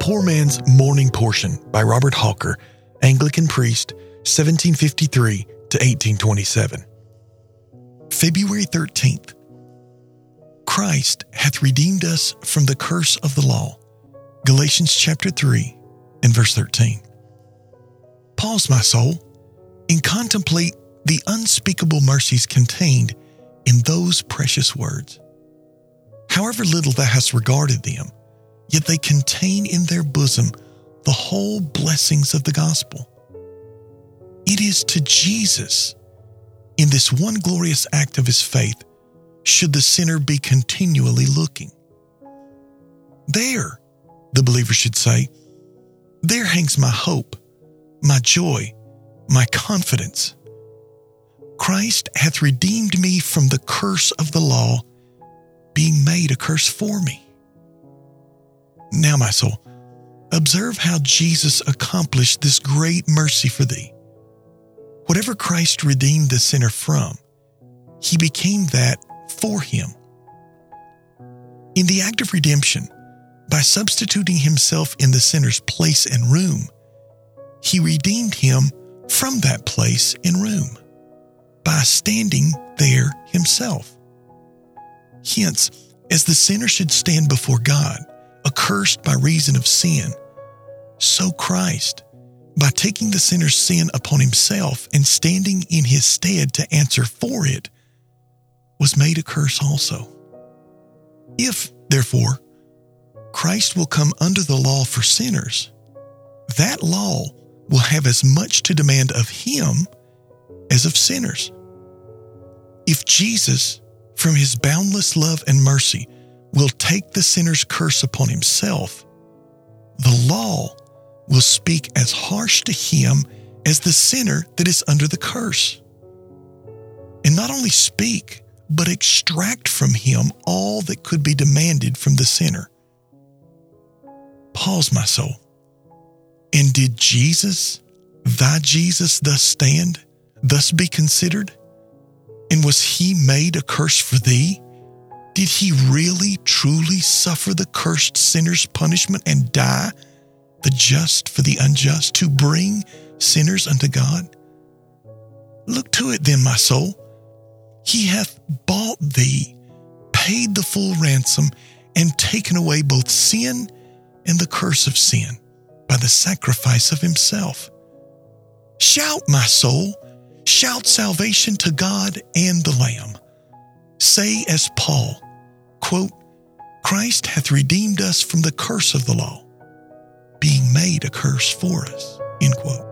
Poor Man's Morning Portion by Robert Hawker, Anglican priest, 1753 to 1827. February 13th. Christ hath redeemed us from the curse of the law. Galatians chapter 3 and verse 13. Pause, my soul, and contemplate the unspeakable mercies contained in those precious words. However little thou hast regarded them, yet they contain in their bosom the whole blessings of the gospel. It is to Jesus, in this one glorious act of his faith, should the sinner be continually looking. There, the believer should say, there hangs my hope, my joy, my confidence. Christ hath redeemed me from the curse of the law, being made a curse for me. Now, my soul, observe how Jesus accomplished this great mercy for thee. Whatever Christ redeemed the sinner from, he became that for him. In the act of redemption, by substituting himself in the sinner's place and room, he redeemed him from that place and room by standing there himself. Hence, as the sinner should stand before God, accursed by reason of sin, so Christ, by taking the sinner's sin upon himself and standing in his stead to answer for it, was made a curse also. If, therefore, Christ will come under the law for sinners, that law will have as much to demand of him as of sinners. If Jesus, from his boundless love and mercy, will take the sinner's curse upon himself, the law will speak as harsh to him as the sinner that is under the curse. And not only speak, but extract from him all that could be demanded from the sinner. Pause, my soul. And did Jesus, thy Jesus, thus stand, thus be considered? And was he made a curse for thee? Did he really, truly suffer the cursed sinner's punishment and die, the just for the unjust, to bring sinners unto God? Look to it then, my soul. He hath bought thee, paid the full ransom, and taken away both sin and the curse of sin by the sacrifice of himself. Shout, my soul, shout salvation to God and the Lamb. Say as Paul, quote, Christ hath redeemed us from the curse of the law, being made a curse for us, end quote.